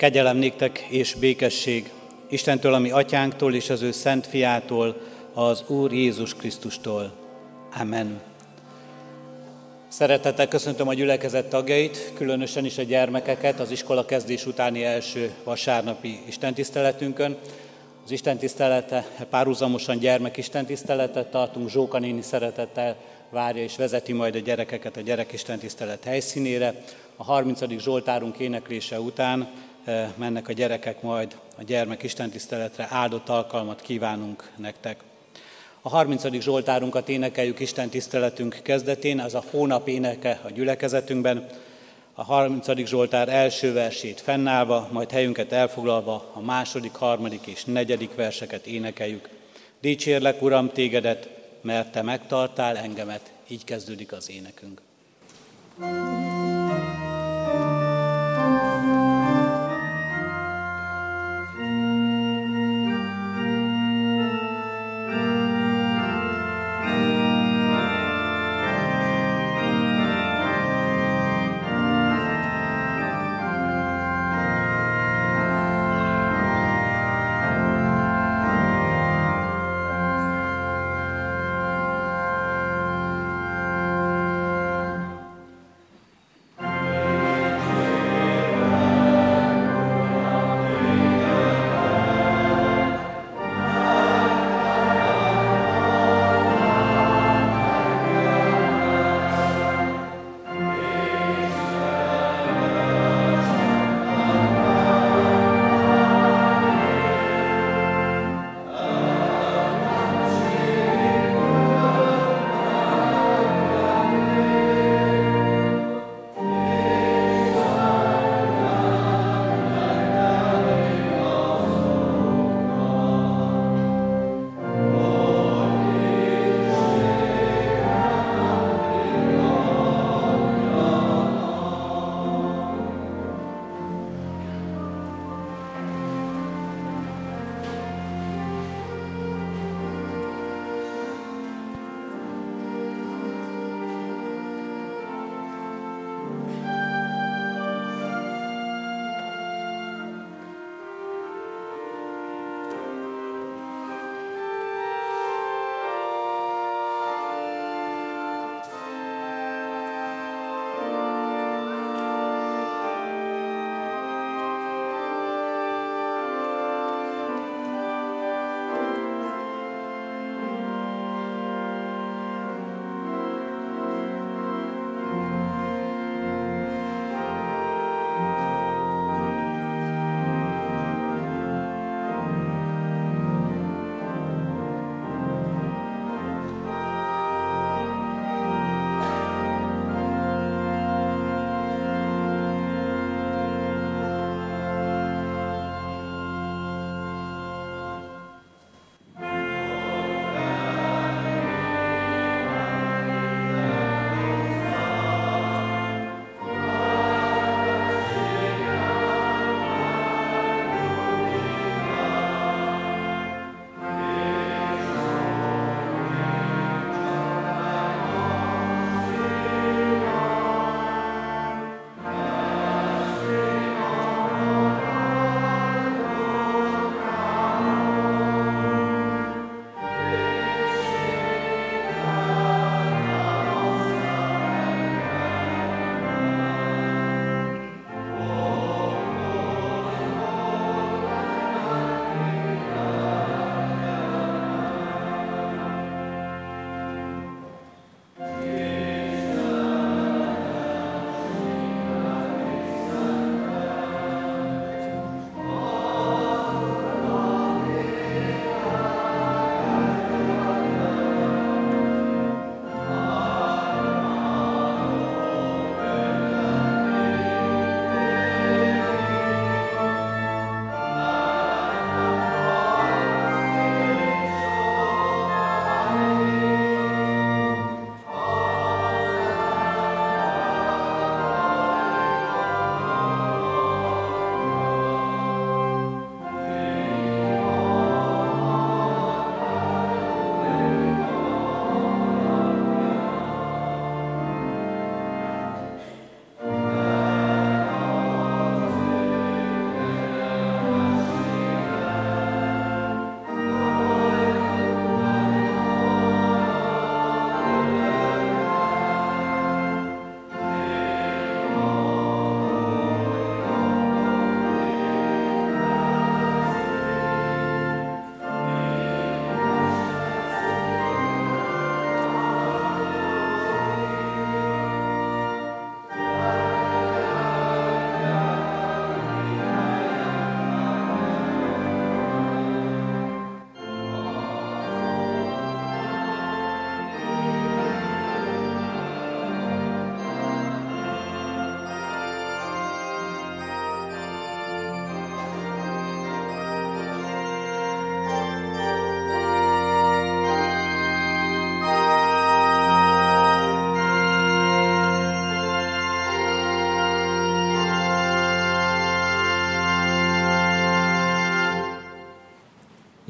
Kegyelem néktek és békesség Istentől, ami atyánktól és az ő szent fiától, az Úr Jézus Krisztustól. Amen. Szeretettel köszöntöm a gyülekezet tagjait, különösen is a gyermekeket az iskola kezdés utáni első vasárnapi istentiszteletünkön. Az istentisztelete párhuzamosan gyermek istentiszteletet tartunk, Zsóka néni szeretettel várja és vezeti majd a gyerekeket a gyerekistentisztelet helyszínére. A 30. Zsoltárunk éneklése után mennek a gyerekek majd a gyermek istentiszteletre, áldott alkalmat kívánunk nektek. A 30. Zsoltárunkat énekeljük Isten tiszteletünk kezdetén, az a hónap éneke a gyülekezetünkben. A 30. Zsoltár első versét fennállva, majd helyünket elfoglalva a második, harmadik és negyedik verseket énekeljük. Dicsérlek, Uram, tégedet, mert Te megtartál engemet. Így kezdődik az énekünk. thank you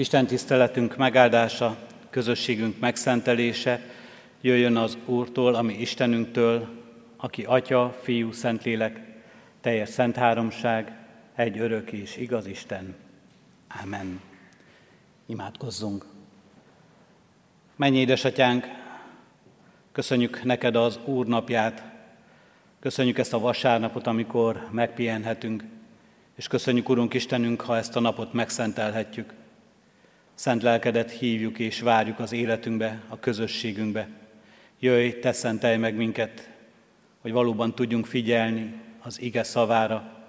Isten tiszteletünk megáldása, közösségünk megszentelése jöjjön az Úrtól, ami Istenünktől, aki Atya, Fiú, Szentlélek, teljes szent háromság, egy örök és igaz Isten. Amen. Imádkozzunk. Mennyi édesatyánk, köszönjük neked az Úr napját, köszönjük ezt a vasárnapot, amikor megpihenhetünk, és köszönjük, Urunk Istenünk, ha ezt a napot megszentelhetjük. Szent lelkedet hívjuk és várjuk az életünkbe, a közösségünkbe. Jöjj, te szentelj meg minket, hogy valóban tudjunk figyelni az ige szavára,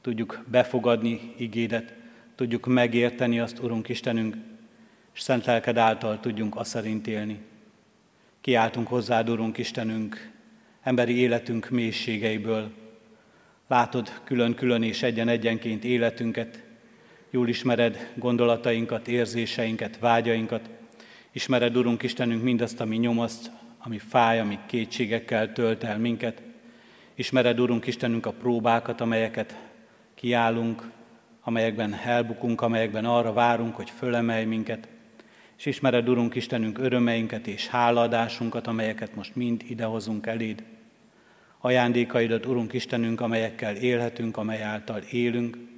tudjuk befogadni igédet, tudjuk megérteni azt, Urunk Istenünk, és szent lelked által tudjunk azt szerint élni. Kiáltunk hozzád, Urunk Istenünk, emberi életünk mélységeiből. Látod külön-külön és egyen-egyenként életünket, jól ismered gondolatainkat, érzéseinket, vágyainkat, ismered, Urunk Istenünk, mindazt, ami nyomaszt, ami fáj, ami kétségekkel tölt el minket. Ismered, Urunk Istenünk, a próbákat, amelyeket kiállunk, amelyekben elbukunk, amelyekben arra várunk, hogy fölemelj minket. És ismered, Urunk Istenünk, örömeinket és háladásunkat, amelyeket most mind idehozunk eléd. Ajándékaidat, Urunk Istenünk, amelyekkel élhetünk, amely által élünk.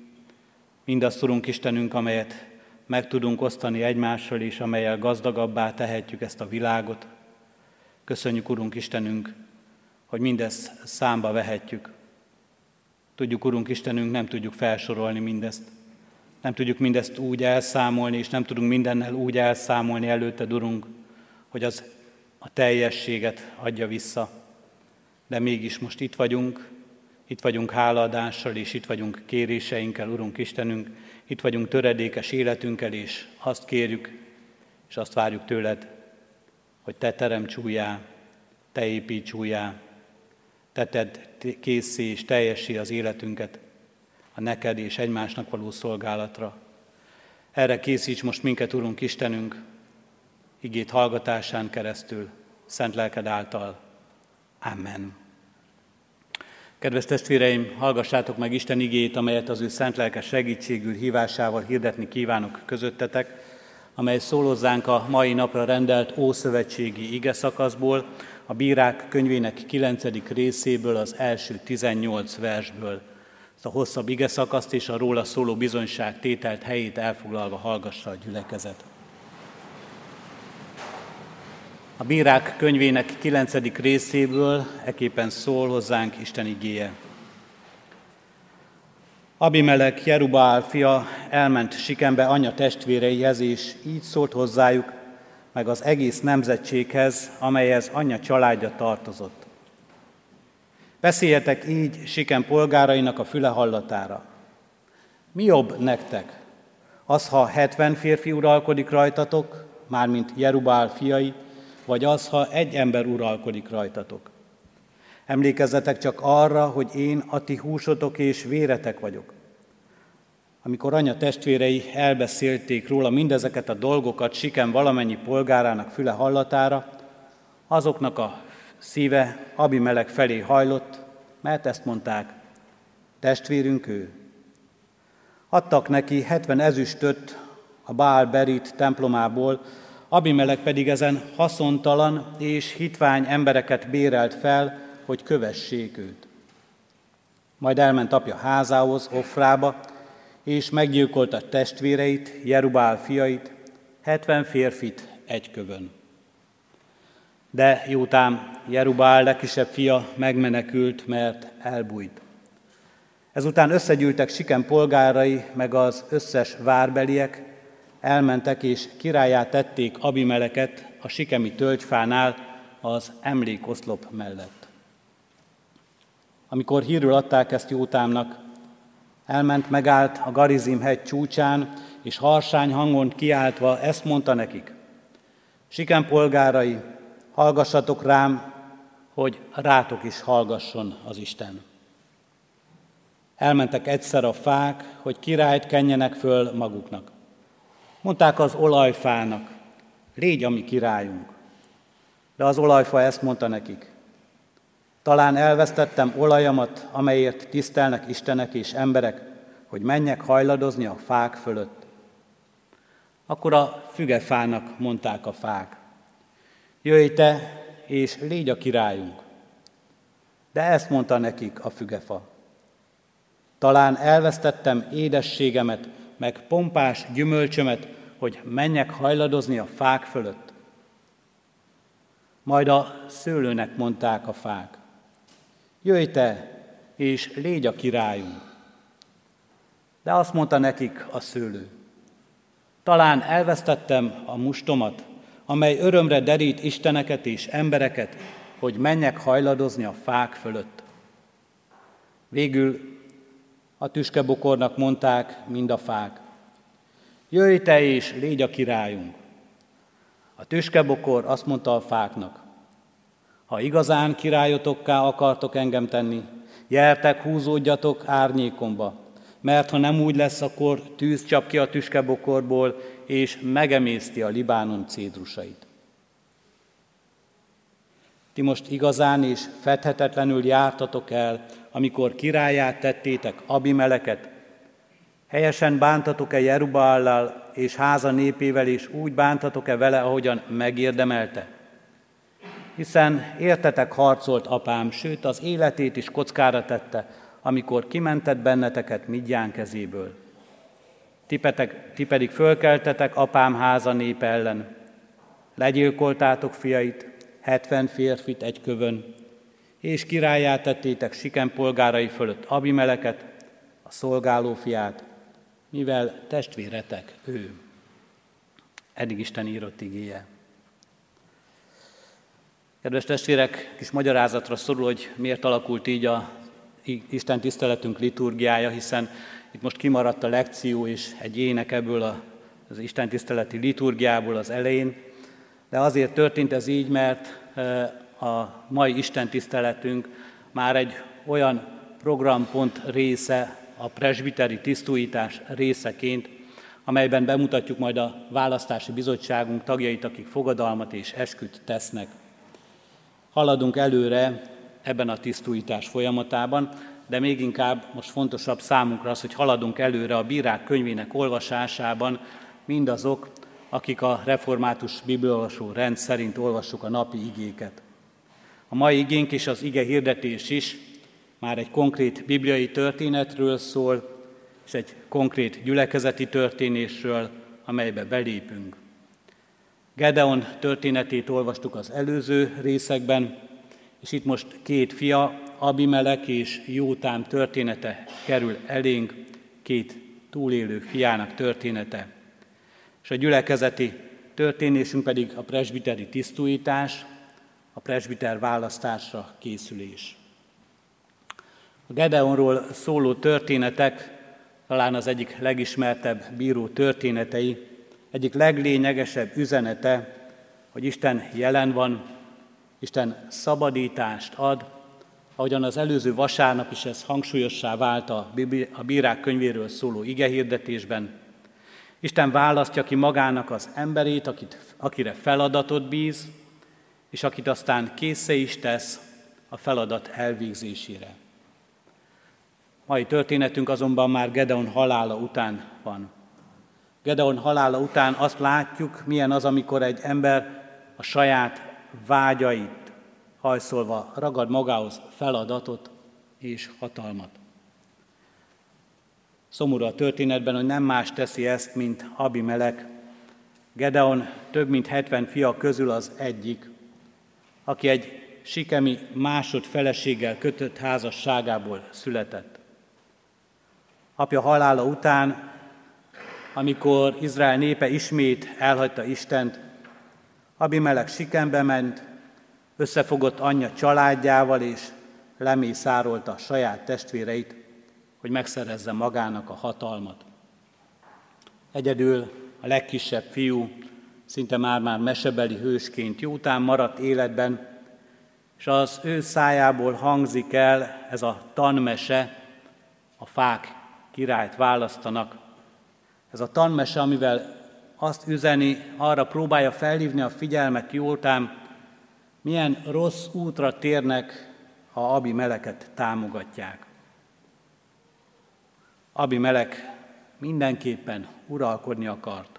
Mindazt, Urunk Istenünk, amelyet meg tudunk osztani egymással, és amelyel gazdagabbá tehetjük ezt a világot. Köszönjük, Urunk Istenünk, hogy mindezt számba vehetjük. Tudjuk, Urunk Istenünk, nem tudjuk felsorolni mindezt. Nem tudjuk mindezt úgy elszámolni, és nem tudunk mindennel úgy elszámolni előtte, Urunk, hogy az a teljességet adja vissza. De mégis most itt vagyunk, itt vagyunk hálaadással, és itt vagyunk kéréseinkkel, Urunk Istenünk, itt vagyunk töredékes életünkkel, és azt kérjük, és azt várjuk tőled, hogy Te teremts újjá, Te építs újjá, Te tedd készé és teljessé az életünket a neked és egymásnak való szolgálatra. Erre készíts most minket, Urunk Istenünk, igét hallgatásán keresztül, szent lelked által. Amen. Kedves testvéreim, hallgassátok meg Isten igét, amelyet az ő szent lelkes segítségül hívásával hirdetni kívánok közöttetek, amely szólózzánk a mai napra rendelt Ószövetségi ige szakaszból, a Bírák könyvének 9. részéből, az első 18 versből. Ezt a hosszabb ige szakaszt és a róla szóló bizonyság tételt helyét elfoglalva hallgassa a gyülekezet. A Bírák könyvének 9. részéből eképpen szól hozzánk Isten igéje. Abimelek, Jerubál fia elment Sikembe anya testvéreihez, és így szólt hozzájuk, meg az egész nemzetséghez, amelyhez anyja családja tartozott. Beszéljetek így Sikem polgárainak a füle hallatára. Mi jobb nektek? Az, ha hetven férfi uralkodik rajtatok, mármint Jerubál fiai, vagy az, ha egy ember uralkodik rajtatok. Emlékezzetek csak arra, hogy én a ti húsotok és véretek vagyok. Amikor anya testvérei elbeszélték róla mindezeket a dolgokat Sikem valamennyi polgárának füle hallatára, azoknak a szíve Abimelek felé hajlott, mert ezt mondták, testvérünk ő. Adtak neki 70 ezüstöt a Bál Berit templomából, Abimelek pedig ezen haszontalan és hitvány embereket bérelt fel, hogy kövessék őt. Majd elment apja házához, Offrába, és meggyilkolta testvéreit, Jerubál fiait, hetven férfit egy kövön. De Jótám, Jerubál legkisebb fia megmenekült, mert elbújt. Ezután összegyűltek Sikem polgárai, meg az összes várbeliek, elmentek és királyát tették Abimeleket a Sikemi tölgyfánál az emlékoszlop mellett. Amikor hírül adták ezt Jótámnak, elment, megállt a Garizim hegy csúcsán, és harsány hangon kiáltva ezt mondta nekik. Sikem polgárai, hallgassatok rám, hogy rátok is hallgasson az Isten. Elmentek egyszer a fák, hogy királyt kenjenek föl maguknak. Mondták az olajfának, légy a mi királyunk. De az olajfa ezt mondta nekik, talán elvesztettem olajamat, amelyért tisztelnek Istenek és emberek, hogy menjek hajladozni a fák fölött. Akkor a fügefának mondták a fák, jöjj te, és légy a királyunk. De ezt mondta nekik a fügefa. Talán elvesztettem édességemet, meg pompás gyümölcsömet, hogy menjek hajladozni a fák fölött. Majd a szőlőnek mondták a fák. Jöjj te, és légy a királyunk. De azt mondta nekik a szőlő. Talán elvesztettem a mustomat, amely örömre derít isteneket és embereket, hogy menjek hajladozni a fák fölött. Végül a tüskebokornak mondták mind a fák. Jöjj te és légy a királyunk. A tüskebokor azt mondta a fáknak, ha igazán királyotokká akartok engem tenni, jertek, húzódjatok árnyékomba, mert ha nem úgy lesz, akkor tűz csap ki a tüskebokorból, és megemészti a Libánon cédrusait. Ti most igazán és fedhetetlenül jártatok el, amikor királyát tettétek Abimeleket, helyesen bántatok-e Jerubaallal és háza népével, és úgy bántatok-e vele, ahogyan megérdemelte? Hiszen értetek harcolt apám, sőt az életét is kockára tette, amikor kimentett benneteket Midján kezéből. Ti, petek, ti pedig fölkeltetek apám háza nép ellen. Legyilkoltátok fiait, hetven férfit egy kövön, és királyát tettétek Sikem polgárai fölött Abimeleket, a szolgáló fiát, mivel testvéretek ő. Eddig Isten írott igéje. Kedves testvérek, kis magyarázatra szorul, hogy miért alakult így a Isten tiszteletünk liturgiája, hiszen itt most kimaradt a lekció és egy ének ebből az Isten tiszteleti liturgiából az elején, de azért történt ez így, mert a mai Isten tiszteletünk már egy olyan programpont része, a presbiteri tisztújítás részeként, amelyben bemutatjuk majd a választási bizottságunk tagjait, akik fogadalmat és esküt tesznek. Haladunk előre ebben a tisztújítás folyamatában, de még inkább most fontosabb számunkra az, hogy haladunk előre a bírák könyvének olvasásában, mindazok, akik a református bibliolvasó rend szerint olvassuk a napi igéket. A mai igénk és az ige hirdetés is már egy konkrét bibliai történetről szól, és egy konkrét gyülekezeti történésről, amelybe belépünk. Gedeon történetét olvastuk az előző részekben, és itt most két fia, Abimelek és Jótám története kerül elénk, két túlélő fiának története. És a gyülekezeti történésünk pedig a presbiteri tisztújítás, presbiter választásra készülés. A Gedeonról szóló történetek talán az egyik legismertebb bíró történetei, egyik leglényegesebb üzenete, hogy Isten jelen van, Isten szabadítást ad, ahogyan az előző vasárnap is ez hangsúlyossá vált a bírák könyvéről szóló igehirdetésben. Isten választja ki magának az emberét, akit, akire feladatot bíz, és akit aztán késze is tesz a feladat elvégzésére. Mai történetünk azonban már Gedeon halála után van. Gedeon halála után azt látjuk, milyen az, amikor egy ember a saját vágyait hajszolva ragad magához feladatot és hatalmat. Szomorú a történetben, hogy nem más teszi ezt, mint Abimelek. Gedeon több mint 70 fia közül az egyik, aki egy sikemi másod feleséggel kötött házasságából született. Apja halála után, amikor Izrael népe ismét elhagyta Istent, Abimelek Sikembe ment, összefogott anyja családjával, és lemészárolta saját testvéreit, hogy megszerezze magának a hatalmat. Egyedül a legkisebb fiú szinte már-már mesebeli hősként jótán maradt életben, és az ő szájából hangzik el ez a tanmese, a fák királyt választanak. Ez a tanmese, amivel azt üzeni, arra próbálja felhívni a figyelmet jótán, milyen rossz útra térnek, ha Abi Meleket támogatják. Abi Melek mindenképpen uralkodni akart.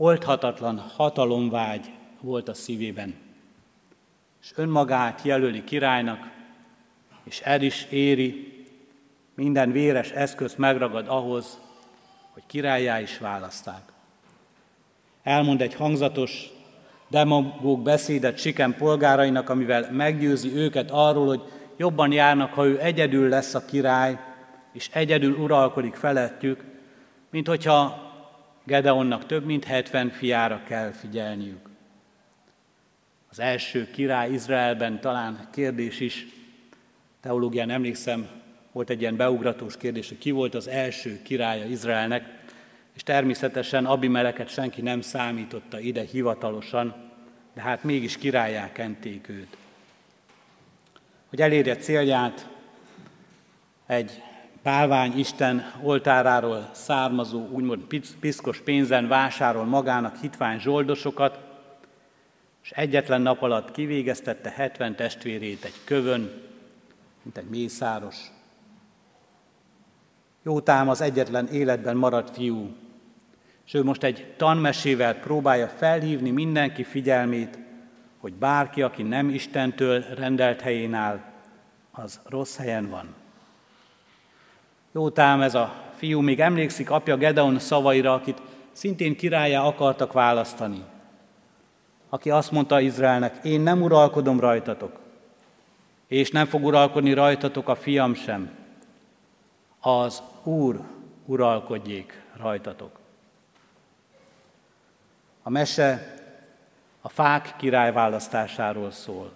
Oldhatatlan hatalomvágy volt a szívében, és önmagát jelöli királynak, és el is éri, minden véres eszköz megragad ahhoz, hogy királyá is választák. Elmond egy hangzatos, demagóg beszédet Siken polgárainak, amivel meggyőzi őket arról, hogy jobban járnak, ha ő egyedül lesz a király, és egyedül uralkodik felettük, mint hogyha Gedeonnak több mint 70 fiára kell figyelniük. Az első király Izraelben talán kérdés is, teológián emlékszem, volt egy ilyen beugratós kérdés, hogy ki volt az első királya Izraelnek, és természetesen Abimeleket senki nem számította ide hivatalosan, de hát mégis királyá kenték őt. Hogy elérje célját, egy pálvány Isten oltáráról származó, úgymond piszkos pénzen vásárol magának hitvány zsoldosokat, és egyetlen nap alatt kivégeztette 70 testvérét egy kövön, mint egy mészáros. Jótám az egyetlen életben maradt fiú, és ő most egy tanmesével próbálja felhívni mindenki figyelmét, hogy bárki, aki nem Istentől rendelt helyén áll, az rossz helyen van. Jótám ez a fiú még emlékszik apja Gedeon szavaira, akit szintén királyá akartak választani. Aki azt mondta Izraelnek, én nem uralkodom rajtatok, és nem fog uralkodni rajtatok a fiam sem. Az Úr uralkodjék rajtatok. A mese a fák királyválasztásáról szól.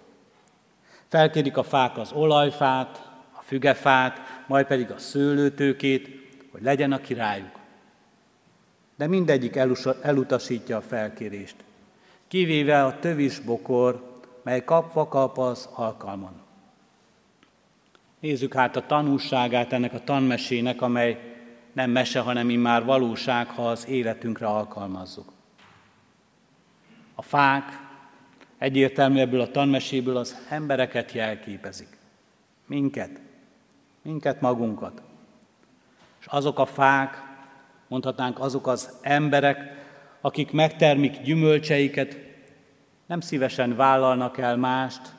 Felkérik a fák az olajfát, fügefát, majd pedig a szőlőtőkét, hogy legyen a királyuk. De mindegyik elutasítja a felkérést, kivéve a tövis bokor, mely kapva kap az alkalmon. Nézzük hát a tanúságát ennek a tanmesének, amely nem mese, hanem immár valóság, ha az életünkre alkalmazzuk. A fák egyértelmű ebből a tanmeséből az embereket jelképezik. Minket, minket magunkat. És azok a fák, mondhatnánk azok az emberek, akik megtermik gyümölcseiket, nem szívesen vállalnak el mást,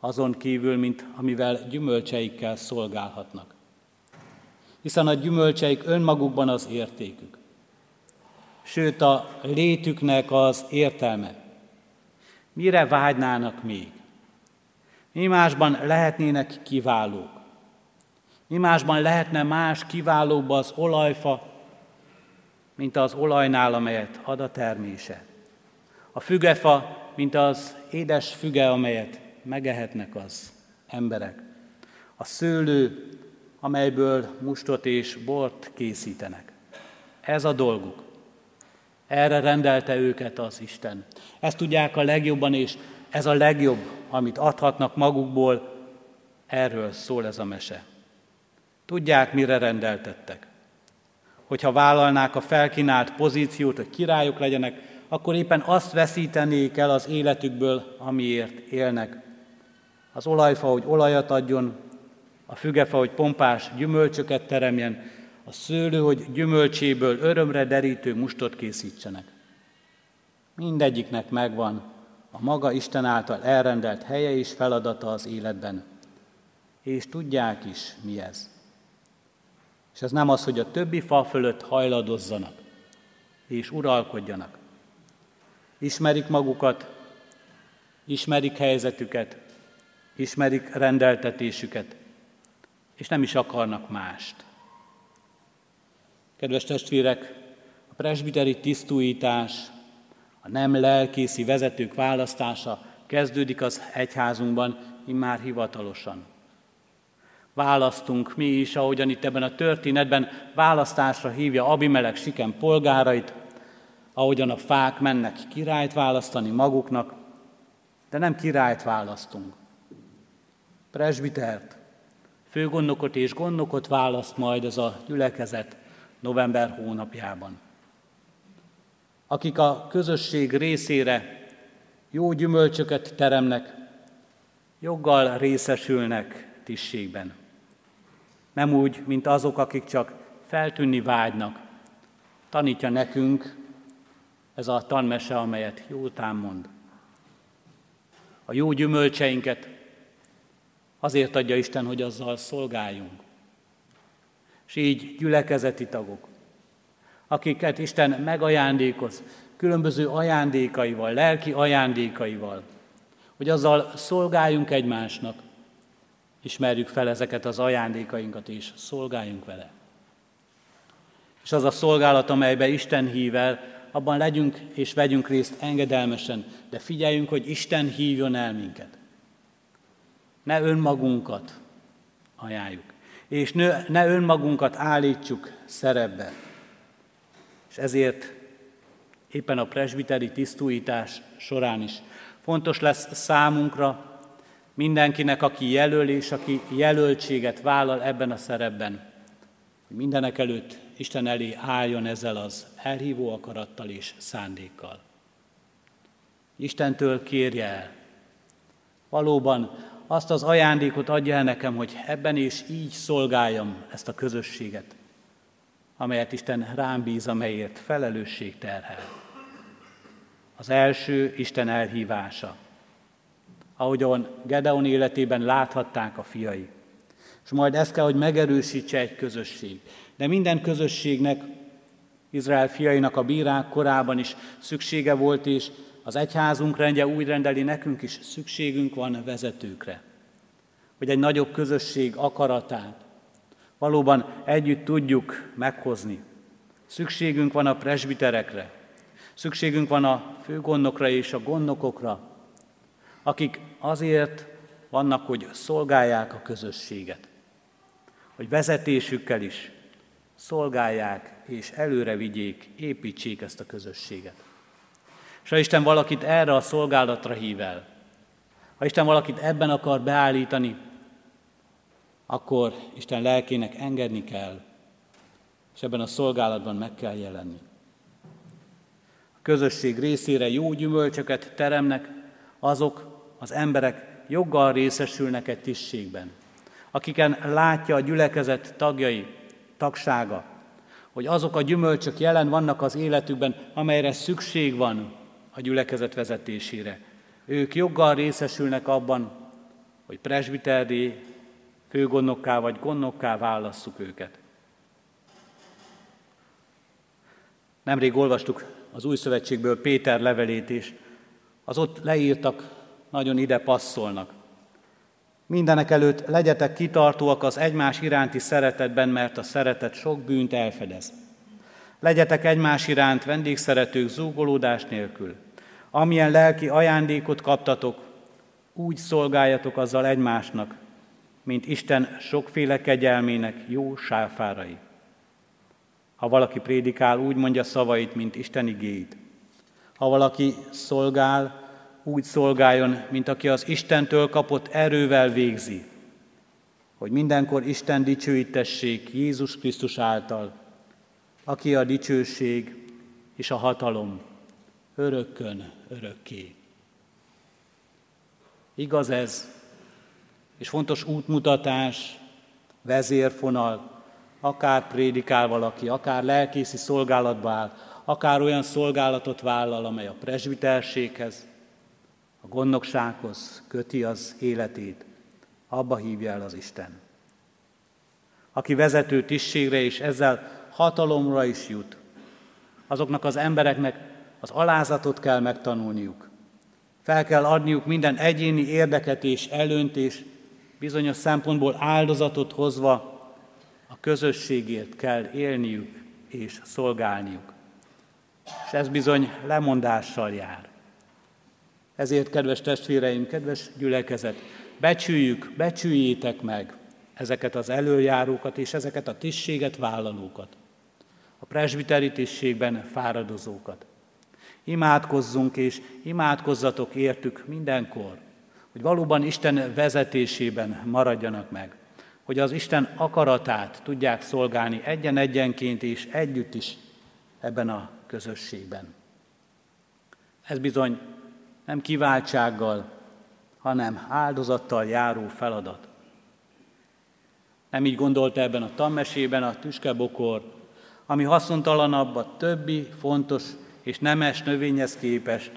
azon kívül, mint amivel gyümölcseikkel szolgálhatnak. Hiszen a gyümölcseik önmagukban az értékük sőt a létüknek az értelme. Mire vágynának még? Mi másban lehetnének kiválók? Mi másban lehetne más kiválóbb az olajfa, mint az olajnál, amelyet ad a termése? A fügefa, mint az édes füge, amelyet megehetnek az emberek. A szőlő, amelyből mustot és bort készítenek. Ez a dolguk. Erre rendelte őket az Isten. Ezt tudják a legjobban, és ez a legjobb, amit adhatnak magukból, erről szól ez a mese. Tudják, mire rendeltettek. Hogyha vállalnák a felkínált pozíciót, hogy királyok legyenek, akkor éppen azt veszítenék el az életükből, amiért élnek. Az olajfa, hogy olajat adjon, a fügefa, hogy pompás gyümölcsöket teremjen, a szőlő, hogy gyümölcséből örömre derítő mustot készítsenek. Mindegyiknek megvan a maga Isten által elrendelt helye és feladata az életben. És tudják is, mi ez. És ez nem az, hogy a többi fa fölött hajladozzanak és uralkodjanak. Ismerik magukat, ismerik helyzetüket, ismerik rendeltetésüket, és nem is akarnak mást. Kedves testvérek, a presbiteri tisztújítás, a nem lelkészi vezetők választása kezdődik az egyházunkban immár hivatalosan. Választunk mi is, ahogyan itt ebben a történetben választásra hívja Abimelek siken polgárait, ahogyan a fák mennek királyt választani maguknak, de nem királyt választunk. Presbitert, főgondnokot és gondnokot választ majd ez a gyülekezet november hónapjában. Akik a közösség részére jó gyümölcsöket teremnek, joggal részesülnek tisztségben. Nem úgy, mint azok, akik csak feltűnni vágynak. Tanítja nekünk ez a tanmese, amelyet Jótán mond. A jó gyümölcseinket azért adja Isten, hogy azzal szolgáljunk. És így gyülekezeti tagok, akiket Isten megajándékoz, különböző ajándékaival, lelki ajándékaival, hogy azzal szolgáljunk egymásnak, ismerjük fel ezeket az ajándékainkat, és szolgáljunk vele. És az a szolgálat, amelybe Isten hív el, abban legyünk és vegyünk részt engedelmesen, de figyeljünk, hogy Isten hívjon el minket. Ne önmagunkat ajánljuk, és ne önmagunkat állítsuk szerepbe. És ezért éppen a presbiteri tisztújítás során is fontos lesz számunkra, mindenkinek, aki jelöl és aki jelöltséget vállal ebben a szerepben, hogy mindenek előtt Isten elé álljon ezzel az elhívó akarattal és szándékkal. Istentől kérje el. Valóban azt az ajándékot adja el nekem, hogy ebben és így szolgáljam ezt a közösséget, amelyet Isten rám bíz, amelyért felelősség terhel. Az első Isten elhívása, ahogyan Gedeon életében láthatták a fiai. És majd ezt kell, hogy megerősítse egy közösség. De minden közösségnek, Izrael fiainak a bírák korában is szüksége volt, és az egyházunk rendje úgy rendeli, nekünk is szükségünk van vezetőkre. Hogy egy nagyobb közösség akaratát valóban együtt tudjuk meghozni. Szükségünk van a presbiterekre, szükségünk van a főgondnokra és a gondnokokra, akik azért vannak, hogy szolgálják a közösséget, hogy vezetésükkel is szolgálják és előre vigyék, építsék ezt a közösséget. És ha Isten valakit erre a szolgálatra hív el, ha Isten valakit ebben akar beállítani, akkor Isten lelkének engedni kell, és ebben a szolgálatban meg kell jelenni. A közösség részére jó gyümölcsöket teremnek azok az emberek, joggal részesülnek egy tisztségben, akiken látja a gyülekezet tagjai, tagsága, hogy azok a gyümölcsök jelen vannak az életükben, amelyre szükség van a gyülekezet vezetésére. Ők joggal részesülnek abban, hogy presbiteri főgondnokká vagy gondnokká válasszuk őket. Nemrég olvastuk az Új Szövetségből Péter levelét is, az ott leírtak nagyon ide passzolnak. Mindenek előtt legyetek kitartóak az egymás iránti szeretetben, mert a szeretet sok bűnt elfedez. Legyetek egymás iránt vendégszeretők zúgolódás nélkül. Amilyen lelki ajándékot kaptatok, úgy szolgáljatok azzal egymásnak, mint Isten sokféle kegyelmének jó sáfárai. Ha valaki prédikál, úgy mondja szavait, mint Isten igéit. Ha valaki szolgál, úgy szolgáljon, mint aki az Istentől kapott erővel végzi, hogy mindenkor Isten dicsőítessék Jézus Krisztus által, aki a dicsőség és a hatalom örökkön örökké. Igaz ez, és fontos útmutatás, vezérfonal, akár prédikál valaki, akár lelkészi szolgálatba áll, akár olyan szolgálatot vállal, amely a presbiterséghez, a gondnoksághoz köti az életét, abba hívja el az Isten. Aki vezető tisztségre és ezzel hatalomra is jut, azoknak az embereknek az alázatot kell megtanulniuk. Fel kell adniuk minden egyéni érdeket és előnt, és bizonyos szempontból áldozatot hozva a közösségért kell élniük és szolgálniuk. És ez bizony lemondással jár. Ezért, kedves testvéreim, kedves gyülekezet, becsüljük, becsüljétek meg ezeket az előjárókat és ezeket a tisztséget vállalókat, a presbiteri tisztségben fáradozókat. Imádkozzunk és imádkozzatok értük mindenkor, hogy valóban Isten vezetésében maradjanak meg, hogy az Isten akaratát tudják szolgálni egyen-egyenként és együtt is ebben a közösségben. Ez bizony nem kiváltsággal, hanem áldozattal járó feladat. Nem így gondolta ebben a tanmesében a tüskebokor, ami haszontalanabb a többi fontos és nemes növényhez képest,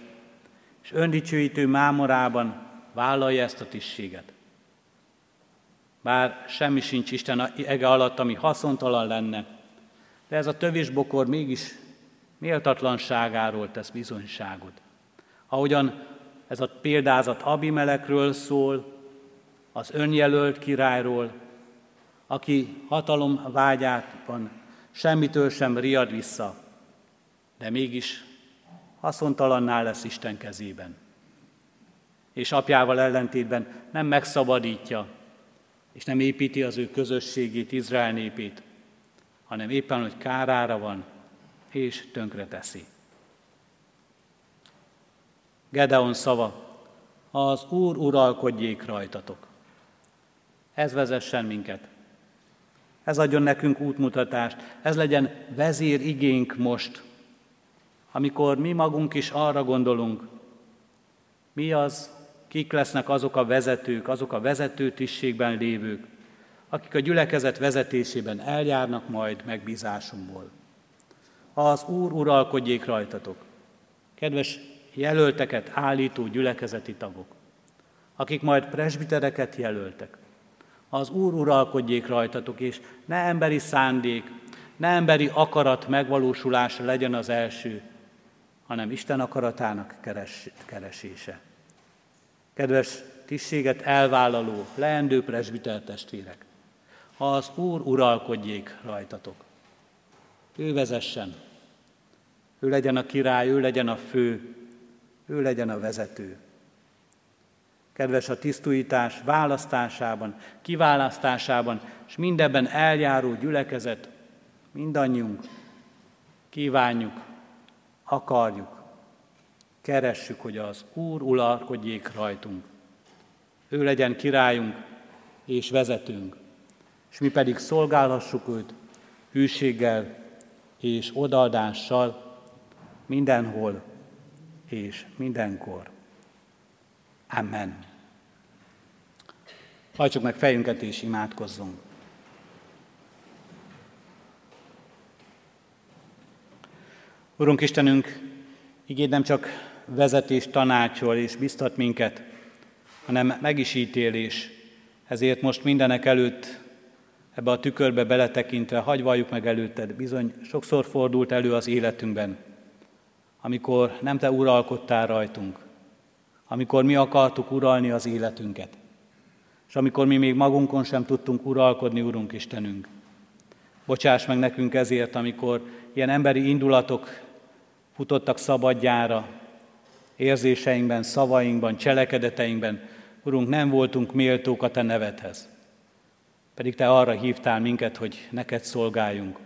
és öndicsőítő mámorában vállalja ezt a tisztséget. Bár semmi sincs Isten ege alatt, ami haszontalan lenne, de ez a tövisbokor mégis méltatlanságáról tesz bizonyságot. Ahogyan ez a példázat Abimelekről szól, az önjelölt királyról, aki hatalom vágyában semmitől sem riad vissza, de mégis haszontalanná lesz Isten kezében. És apjával ellentétben nem megszabadítja, és nem építi az ő közösségét, Izrael népét, hanem éppen, hogy kárára van, és tönkre teszi. Gedeon szava, az Úr uralkodjék rajtatok. Ez vezessen minket. Ez adjon nekünk útmutatást, ez legyen vezér igénk most, amikor mi magunk is arra gondolunk, mi az, kik lesznek azok a vezetők, azok a vezető tisztségben lévők, akik a gyülekezet vezetésében eljárnak majd megbízásomból. Az Úr uralkodjék rajtatok. Kedves jelölteket állító gyülekezeti tagok, akik majd presbitereket jelöltek. Az Úr uralkodjék rajtatok, és ne emberi szándék, ne emberi akarat megvalósulása legyen az első, hanem Isten akaratának keres, keresése. Kedves tisztséget elvállaló, leendő presbiter testvérek, az Úr uralkodjék rajtatok. Ő vezessen, ő legyen a király, ő legyen a fő, ő legyen a vezető. Kedves a tisztújítás választásában, kiválasztásában, és mindebben eljáró gyülekezet, mindannyiunk kívánjuk, akarjuk, keressük, hogy az Úr uralkodjék rajtunk. Ő legyen királyunk és vezetőnk, és mi pedig szolgálhassuk őt hűséggel és odaadással mindenhol és mindenkor. Amen. Hajtsuk meg fejünket és imádkozzunk. Urunk Istenünk, igéd nem csak vezetés tanácsol és biztat minket, hanem meg is ítél is. Ezért most mindenek előtt ebbe a tükörbe beletekintve, hagy valljuk meg előtted, bizony sokszor fordult elő az életünkben, amikor nem te uralkodtál rajtunk, amikor mi akartuk uralni az életünket, és amikor mi még magunkon sem tudtunk uralkodni, Urunk Istenünk. Bocsáss meg nekünk ezért, amikor ilyen emberi indulatok futottak szabadjára, érzéseinkben, szavainkban, cselekedeteinkben, Urunk, nem voltunk méltók a Te nevedhez. Pedig Te arra hívtál minket, hogy neked szolgáljunk.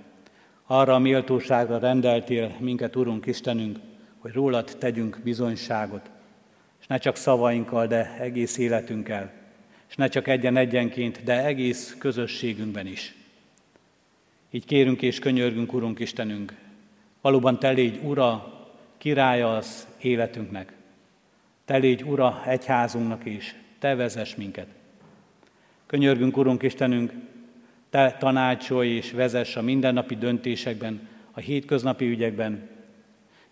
Arra a méltóságra rendeltél minket, Urunk Istenünk, hogy rólad tegyünk bizonyságot, és ne csak szavainkkal, de egész életünkkel, és ne csak egyen-egyenként, de egész közösségünkben is. Így kérünk és könyörgünk, Urunk Istenünk, valóban Te légy Ura, királya az életünknek. Te légy Ura egyházunknak is, Te vezess minket. Könyörgünk, Urunk Istenünk, Te tanácsolj és vezess a mindennapi döntésekben, a hétköznapi ügyekben,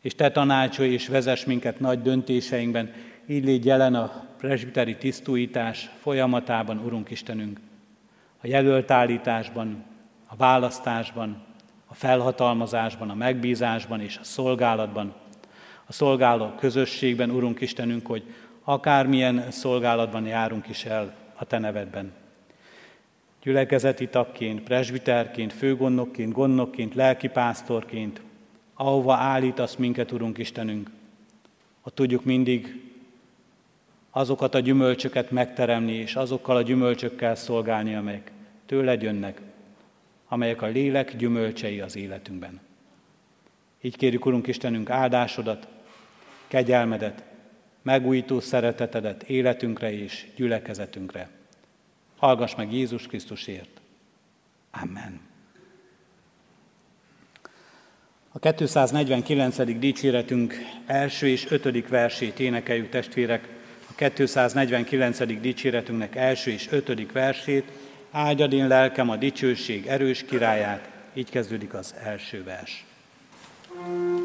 és Te tanácsolj és vezess minket nagy döntéseinkben, így légy jelen a presbiteri tisztújítás folyamatában, Urunk Istenünk, a jelölt állításban, a választásban, a felhatalmazásban, a megbízásban és a szolgálatban, a szolgáló közösségben, Urunk Istenünk, hogy akármilyen szolgálatban járunk is el a Te nevedben. Gyülekezeti tagként, presbiterként, főgondnokként, gondnokként, lelkipásztorként, ahova állítasz minket, Urunk Istenünk, ott tudjuk mindig azokat a gyümölcsöket megteremni, és azokkal a gyümölcsökkel szolgálni, amelyek tőled jönnek, amelyek a lélek gyümölcsei az életünkben. Így kérjük, Urunk Istenünk, áldásodat, kegyelmedet, megújító szeretetedet életünkre és gyülekezetünkre. Hallgass meg Jézus Krisztusért. Amen. A 249. dicséretünk első és ötödik versét énekeljük testvérek. A 249. dicséretünknek első és ötödik versét. Áldjad én lelkem a dicsőség erős királyát. Így kezdődik az első vers. thank you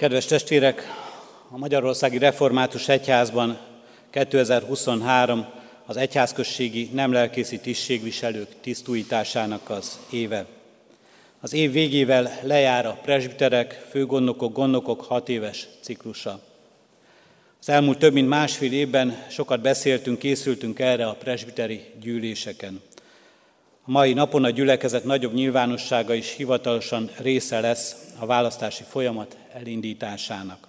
Kedves testvérek, a Magyarországi Református Egyházban 2023 az egyházközségi nem lelkészi tisztségviselők tisztújításának az éve. Az év végével lejár a presbiterek, főgondnokok, gondnokok hat éves ciklusa. Az elmúlt több mint másfél évben sokat beszéltünk, készültünk erre a presbiteri gyűléseken. A mai napon a gyülekezet nagyobb nyilvánossága is hivatalosan része lesz a választási folyamat elindításának.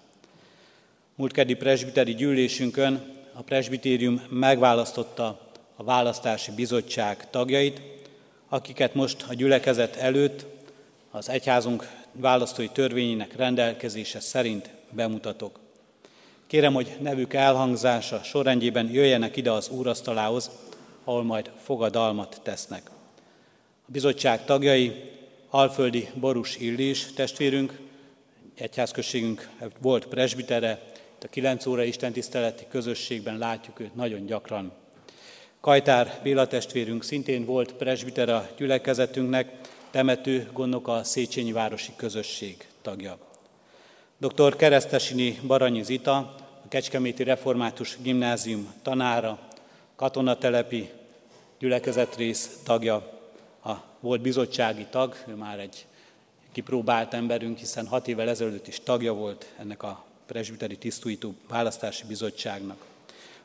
Múltkeddi presbiteri gyűlésünkön a presbitérium megválasztotta a választási bizottság tagjait, akiket most a gyülekezet előtt az egyházunk választói törvényének rendelkezése szerint bemutatok. Kérem, hogy nevük elhangzása sorrendjében jöjjenek ide az úrasztalához, ahol majd fogadalmat tesznek. A bizottság tagjai Alföldi Borus Illés testvérünk, egyházközségünk volt presbitere, itt a 9 óra istentiszteleti közösségben látjuk őt nagyon gyakran. Kajtár Béla testvérünk szintén volt presbiter a gyülekezetünknek, temető gondok a Széchenyi Városi Közösség tagja. Dr. Keresztesini Baranyi Zita, a Kecskeméti Református Gimnázium tanára, katonatelepi gyülekezetrész tagja, a volt bizottsági tag, ő már egy kipróbált emberünk, hiszen hat évvel ezelőtt is tagja volt ennek a presbiteri tisztújtó választási bizottságnak.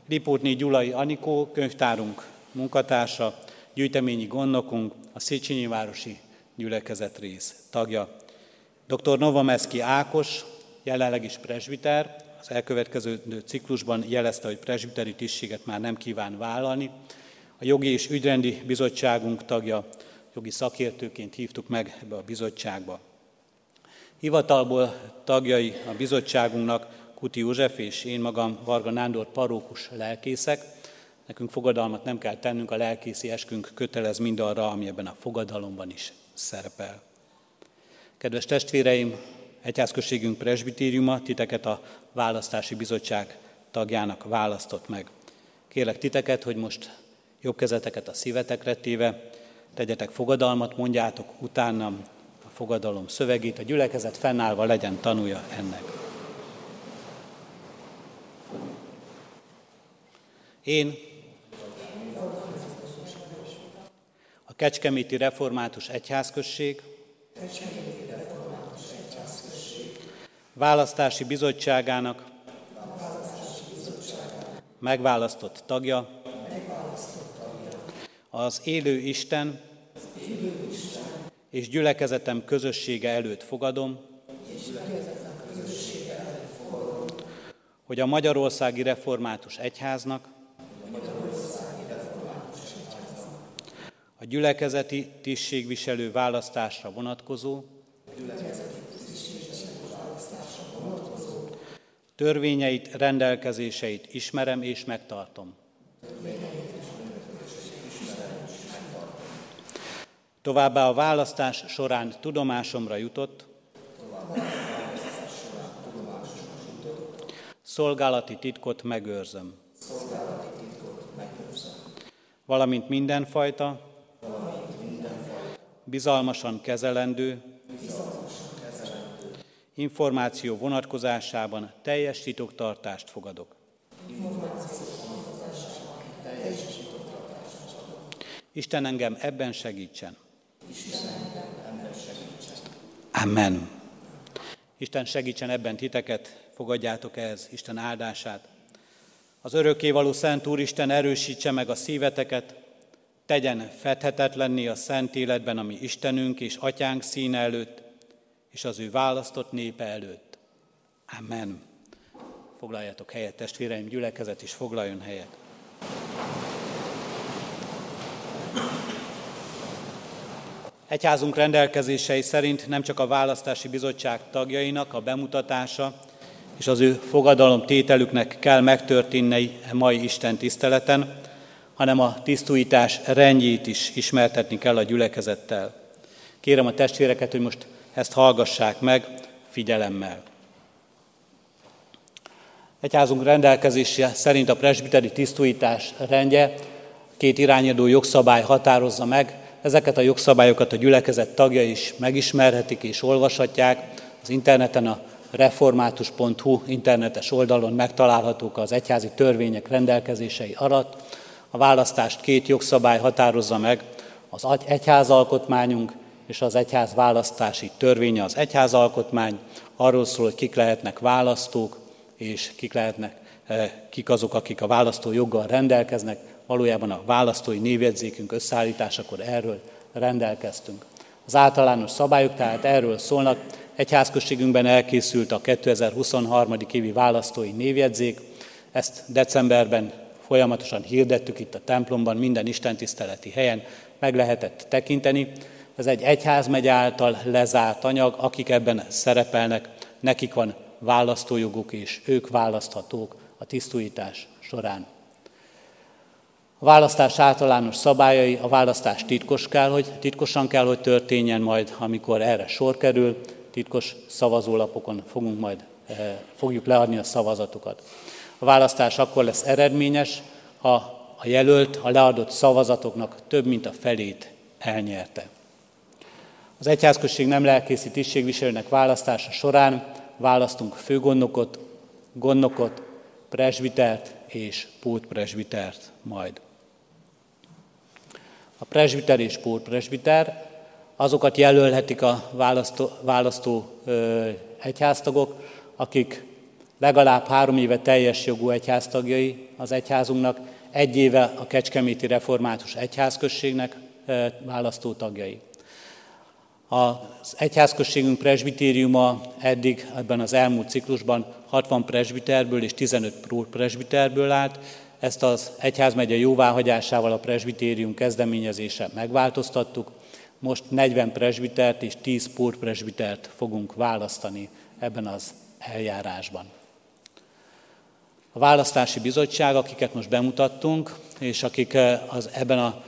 Lipótné Gyulai Anikó, könyvtárunk munkatársa, gyűjteményi gondnokunk, a Széchenyi Városi Gyülekezet rész tagja. Dr. Novameszki Ákos, jelenleg is presbiter, az elkövetkező ciklusban jelezte, hogy presbiteri tisztséget már nem kíván vállalni. A jogi és ügyrendi bizottságunk tagja, jogi szakértőként hívtuk meg ebbe a bizottságba. Hivatalból tagjai a bizottságunknak Kuti József és én magam Varga Nándor parókus lelkészek. Nekünk fogadalmat nem kell tennünk, a lelkészi eskünk kötelez mindarra, ami ebben a fogadalomban is szerepel. Kedves testvéreim, egyházközségünk presbitériuma titeket a választási bizottság tagjának választott meg. Kérlek titeket, hogy most jobb kezeteket a szívetekre téve, tegyetek fogadalmat, mondjátok utánam a fogadalom szövegét, a gyülekezet fennállva legyen tanulja ennek. Én a Kecskeméti Református Egyházközség, Választási Bizottságának megválasztott tagja, az élő Isten és gyülekezetem közössége előtt fogadom, hogy a Magyarországi Református Egyháznak a gyülekezeti tisztségviselő választásra vonatkozó törvényeit, rendelkezéseit ismerem és megtartom. Továbbá a választás során tudomásomra jutott, szolgálati titkot megőrzöm. Valamint mindenfajta, bizalmasan kezelendő, információ vonatkozásában teljes titoktartást fogadok. Isten engem ebben segítsen. Amen. Isten segítsen ebben titeket, fogadjátok ehhez Isten áldását. Az örökkévaló Szent Úristen erősítse meg a szíveteket, tegyen fedhetetlenni a szent életben, ami Istenünk és Atyánk színe előtt, és az ő választott népe előtt. Amen. Foglaljatok helyet, testvéreim, gyülekezet is foglaljon helyet. Egyházunk rendelkezései szerint nem csak a választási bizottság tagjainak a bemutatása és az ő fogadalom tételüknek kell megtörténni a mai Isten tiszteleten, hanem a tisztújítás rendjét is ismertetni kell a gyülekezettel. Kérem a testvéreket, hogy most ezt hallgassák meg figyelemmel. Egyházunk rendelkezése szerint a presbiteri tisztújítás rendje két irányadó jogszabály határozza meg, Ezeket a jogszabályokat a gyülekezet tagja is megismerhetik és olvashatják az interneten a református.hu internetes oldalon megtalálhatók az egyházi törvények rendelkezései alatt. A választást két jogszabály határozza meg, az egyházalkotmányunk és az egyház választási törvénye az egyházalkotmány. Arról szól, hogy kik lehetnek választók, és kik lehetnek, eh, kik azok, akik a választó joggal rendelkeznek. Valójában a választói névjegyzékünk összeállításakor erről rendelkeztünk. Az általános szabályok tehát erről szólnak. Egyházközségünkben elkészült a 2023. évi választói névjegyzék. Ezt decemberben folyamatosan hirdettük itt a templomban, minden istentiszteleti helyen meg lehetett tekinteni. Ez egy egyházmegy által lezárt anyag, akik ebben szerepelnek, nekik van választójoguk, és ők választhatók a tisztújítás során. A választás általános szabályai, a választás titkos kell, hogy titkosan kell, hogy történjen majd, amikor erre sor kerül, titkos szavazólapokon fogunk majd, eh, fogjuk leadni a szavazatokat. A választás akkor lesz eredményes, ha a jelölt a leadott szavazatoknak több mint a felét elnyerte. Az egyházközség nem lelkészi tisztségviselőnek választása során választunk főgondnokot, gondnokot, presbitert és pótpresbitert majd. A presbiter és pótpresbiter azokat jelölhetik a választó, választó ö, egyháztagok, akik legalább három éve teljes jogú egyháztagjai az egyházunknak, egy éve a Kecskeméti Református Egyházközségnek választó tagjai. Az egyházközségünk presbitériuma eddig ebben az elmúlt ciklusban 60 presbiterből és 15 presbiterből állt. Ezt az egyházmegye jóváhagyásával a presbitérium kezdeményezése megváltoztattuk. Most 40 presbitert és 10 presbitert fogunk választani ebben az eljárásban. A választási bizottság, akiket most bemutattunk, és akik eh, az, ebben a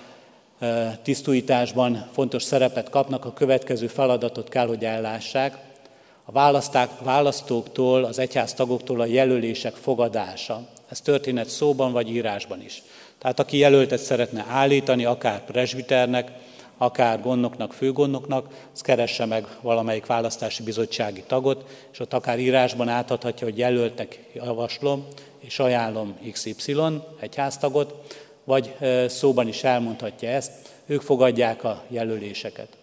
eh, tisztújításban fontos szerepet kapnak, a következő feladatot kell, hogy ellássák. A választóktól, az egyház tagoktól a jelölések fogadása. Ez történet szóban vagy írásban is. Tehát aki jelöltet szeretne állítani, akár presbiternek, akár gondnoknak, főgondnoknak, az keresse meg valamelyik választási bizottsági tagot, és ott akár írásban átadhatja, hogy jelöltek javaslom, és ajánlom XY, egy háztagot, vagy szóban is elmondhatja ezt, ők fogadják a jelöléseket.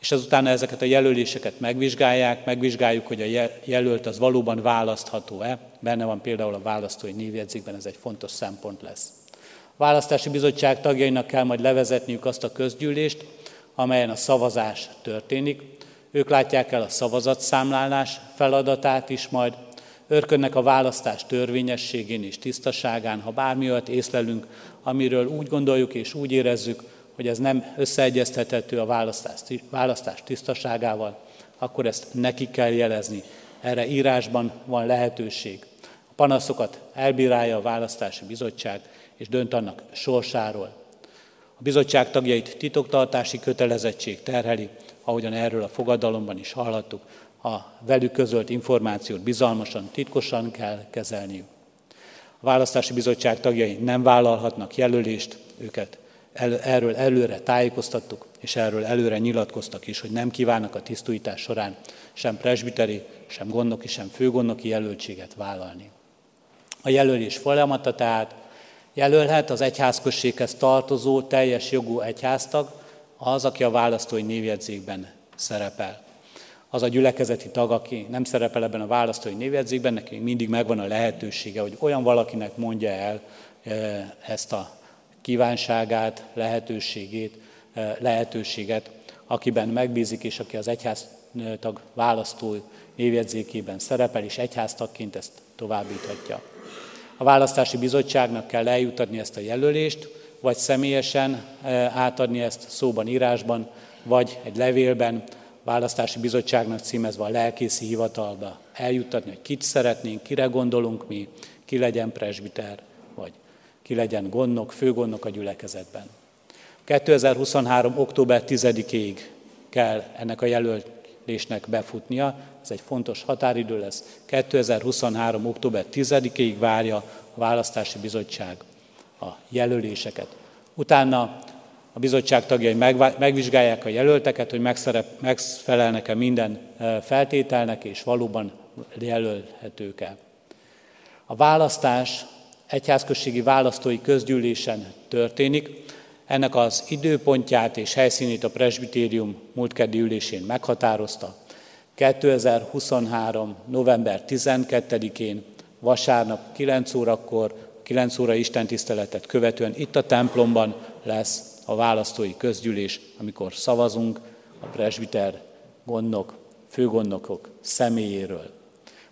És azután ezeket a jelöléseket megvizsgálják, megvizsgáljuk, hogy a jelölt az valóban választható-e. Benne van például a választói névjegyzékben, ez egy fontos szempont lesz. A választási bizottság tagjainak kell majd levezetniük azt a közgyűlést, amelyen a szavazás történik. Ők látják el a szavazatszámlálás feladatát is majd, Örködnek a választás törvényességén és tisztaságán, ha bármi olyat észlelünk, amiről úgy gondoljuk és úgy érezzük, hogy ez nem összeegyeztethető a választás, választás tisztaságával, akkor ezt neki kell jelezni. Erre írásban van lehetőség. A panaszokat elbírálja a választási bizottság, és dönt annak sorsáról. A bizottság tagjait titoktartási kötelezettség terheli, ahogyan erről a fogadalomban is hallhattuk, a velük közölt információt bizalmasan, titkosan kell kezelniük. A választási bizottság tagjai nem vállalhatnak jelölést, őket el, erről előre tájékoztattuk, és erről előre nyilatkoztak is, hogy nem kívánnak a tisztújítás során sem presbiteri, sem gondnoki, sem főgondnoki jelöltséget vállalni. A jelölés folyamata tehát jelölhet az egyházközséghez tartozó teljes jogú egyháztag, az, aki a választói névjegyzékben szerepel az a gyülekezeti tag, aki nem szerepel ebben a választói névjegyzékben, neki mindig megvan a lehetősége, hogy olyan valakinek mondja el e, ezt a kívánságát, lehetőségét, e, lehetőséget, akiben megbízik, és aki az egyháztag választó névjegyzékében szerepel, és egyháztagként ezt továbbíthatja. A választási bizottságnak kell eljutatni ezt a jelölést, vagy személyesen e, átadni ezt szóban, írásban, vagy egy levélben, választási bizottságnak címezve a lelkészi hivatalba eljuttatni, hogy kit szeretnénk, kire gondolunk mi, ki legyen presbiter, ki legyen gondnok, főgondnok a gyülekezetben. 2023. október 10-ig kell ennek a jelölésnek befutnia, ez egy fontos határidő lesz. 2023. október 10-ig várja a választási bizottság a jelöléseket. Utána a bizottság tagjai megvizsgálják a jelölteket, hogy megfelelnek-e minden feltételnek, és valóban jelölhetők el. A választás egyházközségi választói közgyűlésen történik. Ennek az időpontját és helyszínét a presbitérium múlt keddi ülésén meghatározta. 2023. november 12-én vasárnap 9 órakor, 9 óra istentiszteletet követően itt a templomban lesz a választói közgyűlés, amikor szavazunk a presbiter gondnok, főgondnokok személyéről.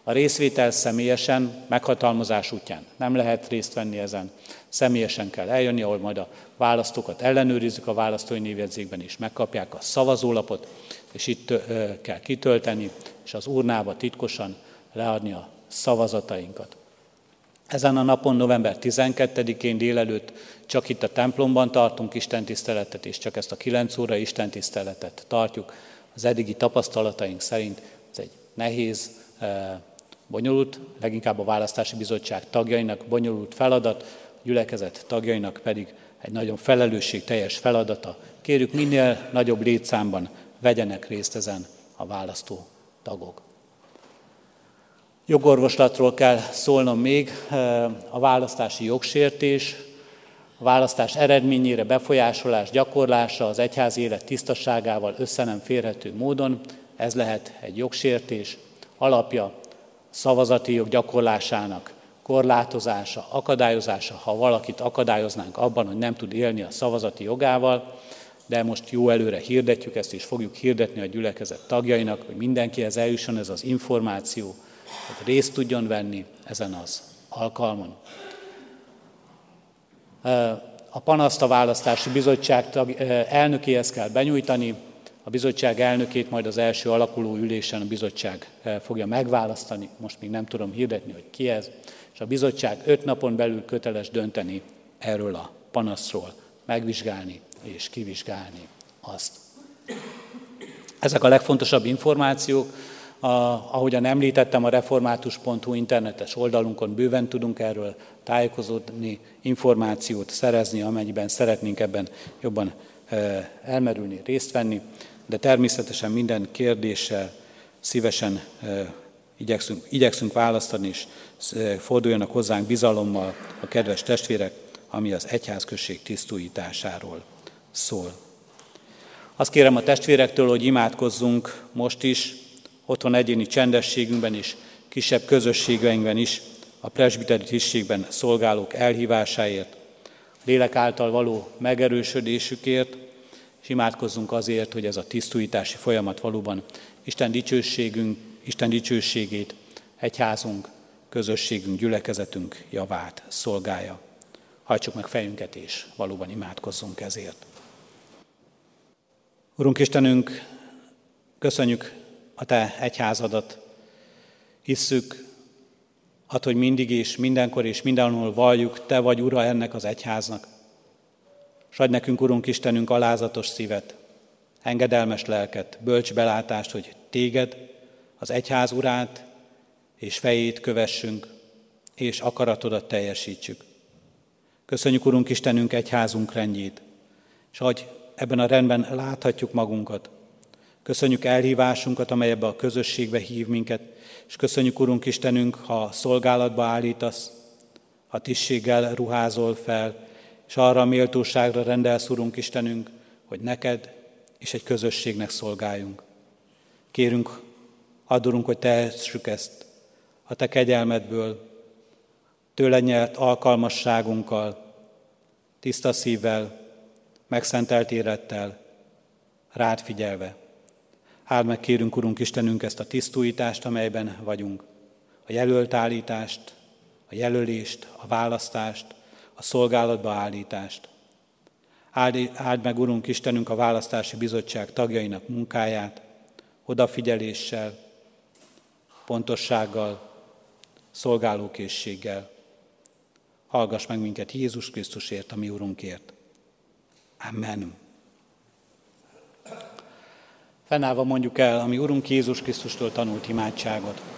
A részvétel személyesen, meghatalmazás útján nem lehet részt venni ezen. Személyesen kell eljönni, ahol majd a választókat ellenőrizzük a választói névjegyzékben is, megkapják a szavazólapot, és itt kell kitölteni, és az urnába titkosan leadni a szavazatainkat. Ezen a napon, november 12-én délelőtt csak itt a templomban tartunk istentiszteletet, és csak ezt a 9 óra istentiszteletet tartjuk. Az eddigi tapasztalataink szerint ez egy nehéz, bonyolult, leginkább a választási bizottság tagjainak bonyolult feladat, a gyülekezet tagjainak pedig egy nagyon felelősségteljes feladata. Kérjük minél nagyobb létszámban vegyenek részt ezen a választó tagok. Jogorvoslatról kell szólnom még, a választási jogsértés, a választás eredményére befolyásolás gyakorlása az egyházi élet tisztaságával össze nem férhető módon, ez lehet egy jogsértés, alapja szavazati jog gyakorlásának korlátozása, akadályozása, ha valakit akadályoznánk abban, hogy nem tud élni a szavazati jogával, de most jó előre hirdetjük ezt, és fogjuk hirdetni a gyülekezet tagjainak, hogy mindenkihez eljusson ez az információ, hogy részt tudjon venni ezen az alkalmon. A panaszt a választási bizottság elnökéhez kell benyújtani, a bizottság elnökét majd az első alakuló ülésen a bizottság fogja megválasztani, most még nem tudom hirdetni, hogy ki ez, és a bizottság öt napon belül köteles dönteni erről a panaszról, megvizsgálni és kivizsgálni azt. Ezek a legfontosabb információk, a, ahogyan említettem, a református.hu internetes oldalunkon bőven tudunk erről tájékozódni, információt szerezni, amennyiben szeretnénk ebben jobban elmerülni, részt venni, de természetesen minden kérdéssel szívesen igyekszünk, igyekszünk választani, és forduljanak hozzánk bizalommal a kedves testvérek, ami az egyházközség tisztújításáról szól. Azt kérem a testvérektől, hogy imádkozzunk most is, otthon egyéni csendességünkben is, kisebb közösségeinkben is, a presbiteri tisztségben szolgálók elhívásáért, lélek által való megerősödésükért, és imádkozzunk azért, hogy ez a tisztújítási folyamat valóban Isten dicsőségünk, Isten dicsőségét, egyházunk, közösségünk, gyülekezetünk javát szolgálja. Hajtsuk meg fejünket, és valóban imádkozzunk ezért. Urunk Istenünk, köszönjük a Te egyházadat. Hisszük, hát, hogy mindig és mindenkor és mindenhol valljuk, Te vagy Ura ennek az egyháznak. S adj nekünk, Urunk Istenünk, alázatos szívet, engedelmes lelket, bölcs belátást, hogy Téged, az egyház urát és fejét kövessünk, és akaratodat teljesítsük. Köszönjük, Urunk Istenünk, egyházunk rendjét, és hogy ebben a rendben láthatjuk magunkat. Köszönjük elhívásunkat, amely ebbe a közösségbe hív minket, és köszönjük, Urunk Istenünk, ha szolgálatba állítasz, ha tisztséggel ruházol fel, és arra a méltóságra rendelsz, Urunk Istenünk, hogy neked és egy közösségnek szolgáljunk. Kérünk, add hogy tehessük ezt a Te kegyelmedből, tőle nyert alkalmasságunkkal, tiszta szívvel, megszentelt érettel, rád figyelve. Áld meg, kérünk, Urunk Istenünk, ezt a tisztújítást, amelyben vagyunk, a jelölt állítást, a jelölést, a választást, a szolgálatba állítást. Áld, meg, Urunk Istenünk, a választási bizottság tagjainak munkáját, odafigyeléssel, pontossággal, szolgálókészséggel. Hallgass meg minket Jézus Krisztusért, a mi Urunkért. Amen. Fennállva mondjuk el, ami Urunk Jézus Krisztustól tanult imádságot.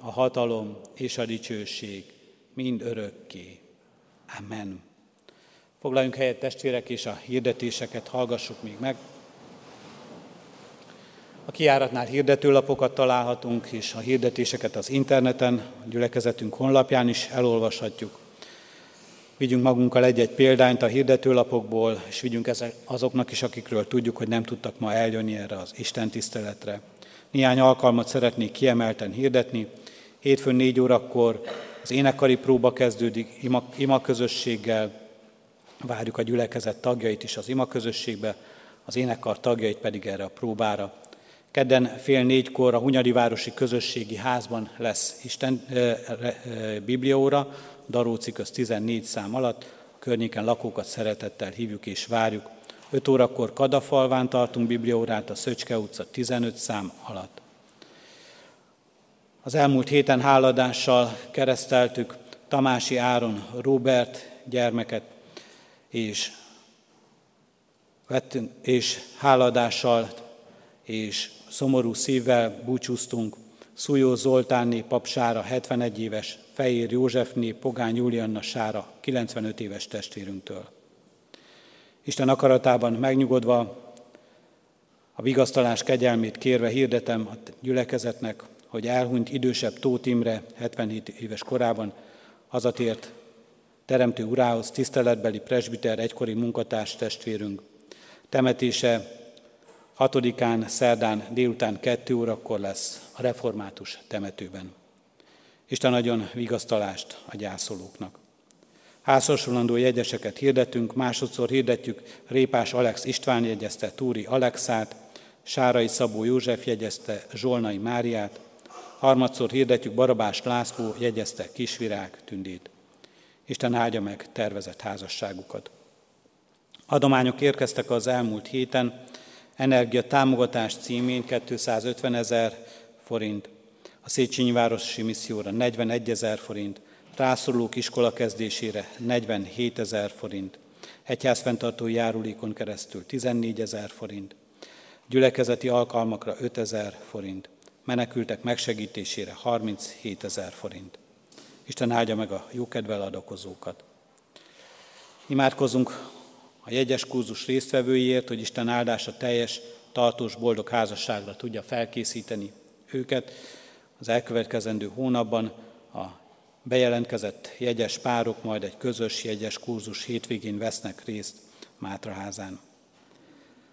a hatalom és a dicsőség mind örökké. Amen. Foglaljunk helyet testvérek, és a hirdetéseket hallgassuk még meg. A kiáratnál hirdetőlapokat találhatunk, és a hirdetéseket az interneten, a gyülekezetünk honlapján is elolvashatjuk. Vigyünk magunkkal egy-egy példányt a hirdetőlapokból, és vigyünk azoknak is, akikről tudjuk, hogy nem tudtak ma eljönni erre az Isten tiszteletre. Néhány alkalmat szeretnék kiemelten hirdetni. Hétfőn négy órakor az énekkari próba kezdődik ima, ima közösséggel, várjuk a gyülekezet tagjait is az ima közösségbe, az énekkar tagjait pedig erre a próbára. Kedden fél négykor a Hunyadi Városi Közösségi Házban lesz Isten e, e, Bibliaóra, Daróci köz 14 szám alatt, a környéken lakókat szeretettel hívjuk és várjuk. 5 órakor Kadafalván tartunk Bibliaórát a Szöcske utca 15 szám alatt. Az elmúlt héten háladással kereszteltük Tamási Áron Robert gyermeket, és, vettünk, és háladással és szomorú szívvel búcsúztunk Szújó Zoltánné papsára 71 éves, Fejér Józsefné Pogány Julianna sára 95 éves testvérünktől. Isten akaratában megnyugodva, a vigasztalás kegyelmét kérve hirdetem a gyülekezetnek, hogy elhunyt idősebb Tóth Imre 77 éves korában hazatért Teremtő Urához tiszteletbeli presbiter egykori munkatárs testvérünk. Temetése Hatodikán, szerdán délután kettő órakor lesz a református temetőben. Isten nagyon vigasztalást a gyászolóknak. Házasonlandó jegyeseket hirdetünk, másodszor hirdetjük Répás Alex István jegyezte Túri Alexát, Sárai Szabó József jegyezte Zsolnai Máriát, harmadszor hirdetjük Barabás László jegyezte Kisvirág Tündét. Isten áldja meg tervezett házasságukat. Adományok érkeztek az elmúlt héten, energia támogatás címén 250 ezer forint, a Széchenyi Városi Misszióra 41 ezer forint, rászorulók iskola kezdésére 47 ezer forint, egyházfenntartó járulékon keresztül 14 ezer forint, gyülekezeti alkalmakra 5 ezer forint, menekültek megsegítésére 37 ezer forint. Isten áldja meg a jókedvel adakozókat. Imádkozunk a jegyes kurzus résztvevőiért, hogy Isten áldása teljes, tartós, boldog házasságra tudja felkészíteni őket. Az elkövetkezendő hónapban a bejelentkezett jegyes párok majd egy közös jegyes kurzus hétvégén vesznek részt Mátraházán.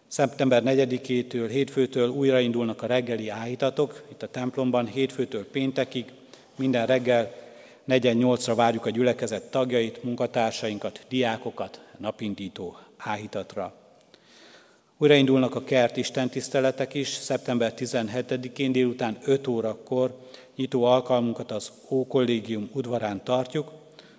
Szeptember 4-től, hétfőtől újraindulnak a reggeli áhítatok, itt a templomban, hétfőtől péntekig, minden reggel 48-ra várjuk a gyülekezet tagjait, munkatársainkat, diákokat, napindító áhítatra. Újraindulnak a kert istentiszteletek is, szeptember 17-én délután 5 órakor nyitó alkalmunkat az Ókollégium udvarán tartjuk,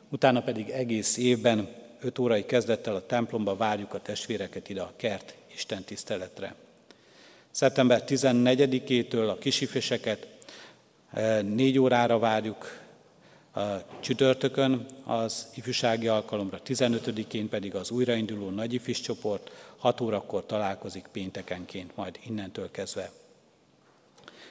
utána pedig egész évben 5 órai kezdettel a templomba várjuk a testvéreket ide a kert istentiszteletre. Szeptember 14-től a kisifeseket 4 eh, órára várjuk a csütörtökön az ifjúsági alkalomra, 15-én pedig az újrainduló nagyifis csoport 6 órakor találkozik péntekenként, majd innentől kezdve.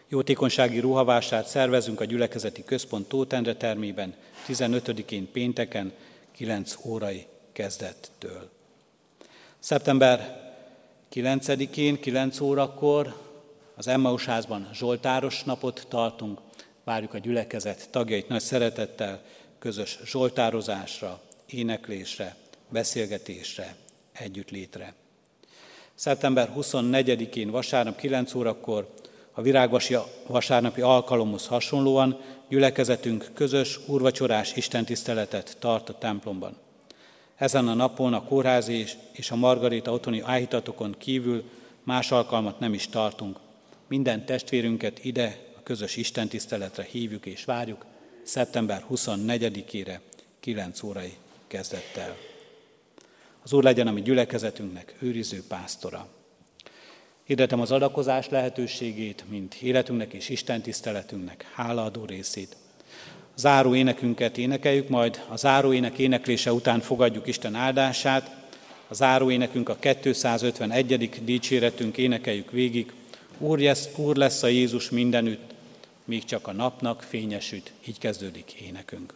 Jótékonysági ruhavásárt szervezünk a gyülekezeti központ Tótendre termében 15-én pénteken 9 órai kezdettől. Szeptember 9-én 9 órakor az Emmaus házban Zsoltáros napot tartunk, Várjuk a gyülekezet tagjait nagy szeretettel, közös zsoltározásra, éneklésre, beszélgetésre, együttlétre. Szeptember 24-én vasárnap 9 órakor a virágvasi vasárnapi alkalomhoz hasonlóan gyülekezetünk közös úrvacsorás istentiszteletet tart a templomban. Ezen a napon a kórházi és a Margarita otthoni áhítatokon kívül más alkalmat nem is tartunk. Minden testvérünket ide közös istentiszteletre hívjuk és várjuk szeptember 24-ére 9 órai kezdettel. Az Úr legyen a mi gyülekezetünknek őriző pásztora. Hirdetem az adakozás lehetőségét, mint életünknek és Isten tiszteletünknek hálaadó részét. Záró énekünket énekeljük, majd a záró ének éneklése után fogadjuk Isten áldását. A záró énekünk a 251. dicséretünk énekeljük végig. Úr, lesz, Úr lesz a Jézus mindenütt, míg csak a napnak fényesüt. Így kezdődik énekünk.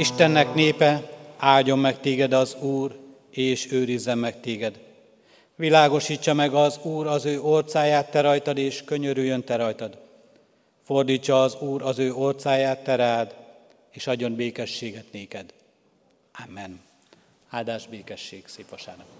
Istennek népe, áldjon meg téged az Úr, és őrizzen meg téged. Világosítsa meg az Úr az ő orcáját te rajtad, és könyörüljön te rajtad. Fordítsa az Úr az ő orcáját te rád, és adjon békességet néked. Amen. Áldás békesség, szép vasárnap.